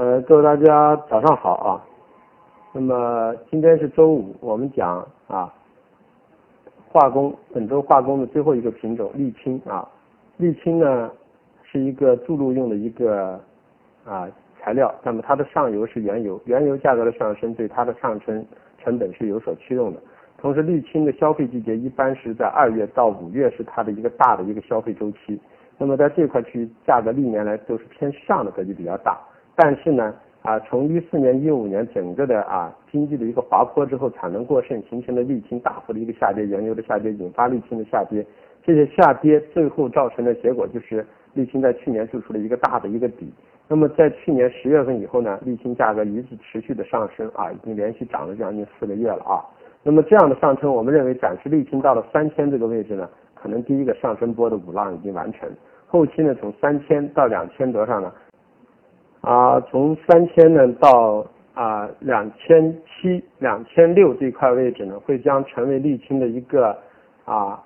呃，各位大家早上好啊。那么今天是周五，我们讲啊，化工本周化工的最后一个品种沥青啊。沥青呢是一个注入用的一个啊材料，那么它的上游是原油，原油价格的上升对它的上升成本是有所驱动的。同时，沥青的消费季节一般是在二月到五月是它的一个大的一个消费周期。那么在这块区域，价格历年来都是偏上的格局比较大。但是呢，啊，从一四年、一五年整个的啊经济的一个滑坡之后，产能过剩形成的沥青大幅的一个下跌，原油的下跌引发沥青的下跌，这些下跌最后造成的结果就是沥青在去年做出了一个大的一个底。那么在去年十月份以后呢，沥青价格一直持续的上升啊，已经连续涨了将近四个月了啊。那么这样的上升，我们认为暂时沥青到了三千这个位置呢，可能第一个上升波的五浪已经完成。后期呢，从三千到两千多上呢，啊，从三千呢到啊两千七、两千六这块位置呢，会将成为沥青的一个啊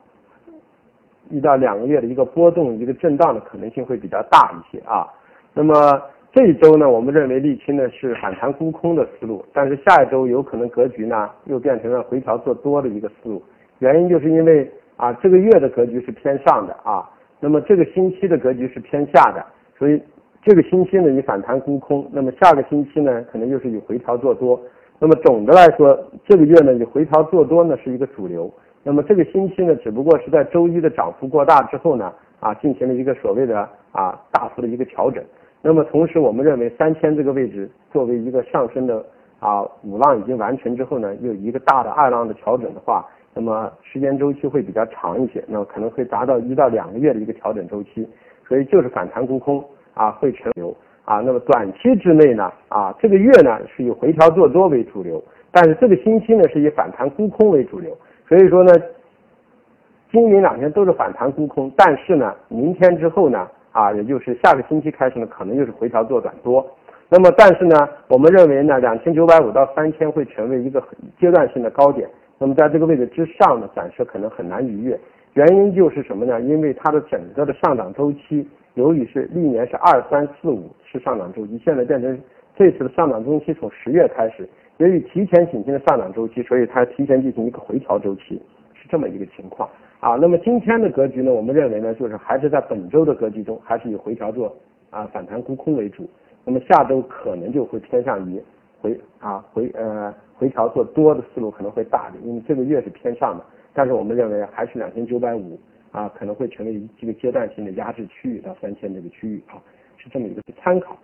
一到两个月的一个波动、一个震荡的可能性会比较大一些啊。那么这一周呢，我们认为沥青呢是反弹沽空的思路，但是下一周有可能格局呢又变成了回调做多的一个思路。原因就是因为啊这个月的格局是偏上的啊。那么这个星期的格局是偏下的，所以这个星期呢以反弹沽空，那么下个星期呢可能又是以回调做多。那么总的来说，这个月呢以回调做多呢是一个主流。那么这个星期呢只不过是在周一的涨幅过大之后呢啊进行了一个所谓的啊大幅的一个调整。那么同时我们认为三千这个位置作为一个上升的啊五浪已经完成之后呢又一个大的二浪的调整的话。那么时间周期会比较长一些，那么可能会达到一到两个月的一个调整周期，所以就是反弹沽空啊会成流啊。那么短期之内呢啊这个月呢是以回调做多为主流，但是这个星期呢是以反弹沽空为主流。所以说呢，今明两天都是反弹沽空，但是呢明天之后呢啊也就是下个星期开始呢可能又是回调做短多。那么但是呢我们认为呢两千九百五到三千会成为一个阶段性的高点。那么在这个位置之上呢，暂时可能很难逾越，原因就是什么呢？因为它的整个的上涨周期，由于是历年是二三四五是上涨周期，现在变成这次的上涨周期从十月开始，由于提前进行的上涨周期，所以它提前进行一个回调周期，是这么一个情况啊。那么今天的格局呢，我们认为呢，就是还是在本周的格局中，还是以回调做啊反弹沽空为主。那么下周可能就会偏向于回啊回呃。回调做多的思路可能会大点，因为这个月是偏上的，但是我们认为还是两千九百五啊，可能会成为这个阶段性的压制区域到三千这个区域啊，是这么一个参考。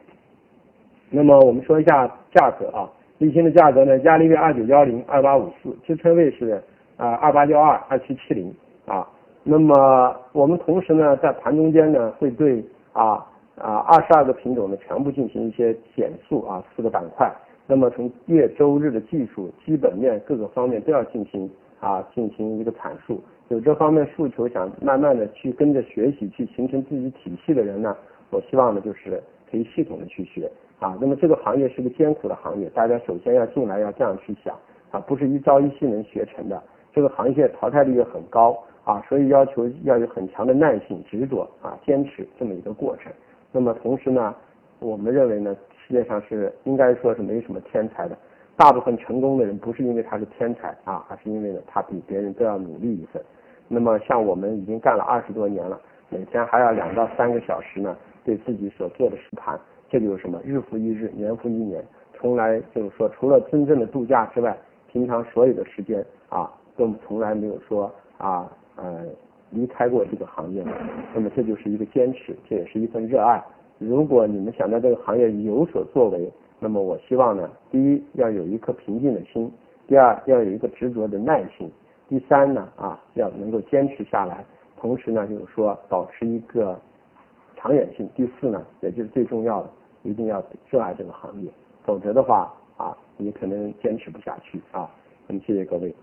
那么我们说一下价格啊，沥青的价格呢，压力位二九幺零二八五四，支撑位是啊二八幺二二七七零啊。那么我们同时呢，在盘中间呢，会对啊啊二十二个品种呢全部进行一些减速啊，四个板块。那么从月、周、日的技术基本面各个方面都要进行啊进行一个阐述。有这方面诉求，想慢慢的去跟着学习，去形成自己体系的人呢，我希望呢就是可以系统的去学啊。那么这个行业是个艰苦的行业，大家首先要进来要这样去想啊，不是一朝一夕能学成的。这个行业淘汰率也很高啊，所以要求要有很强的耐性、执着啊、坚持这么一个过程。那么同时呢，我们认为呢。世界上是应该说是没什么天才的，大部分成功的人不是因为他是天才啊，而是因为呢他比别人都要努力一份。那么像我们已经干了二十多年了，每天还要两到三个小时呢，对自己所做的实盘，这就是什么日复一日，年复一年，从来就是说除了真正的度假之外，平常所有的时间啊，都从来没有说啊呃离开过这个行业。那么这就是一个坚持，这也是一份热爱。如果你们想在这个行业有所作为，那么我希望呢，第一要有一颗平静的心，第二要有一个执着的耐心，第三呢啊要能够坚持下来，同时呢就是说保持一个长远性，第四呢也就是最重要的，一定要热爱这个行业，否则的话啊你可能坚持不下去啊。那么谢谢各位。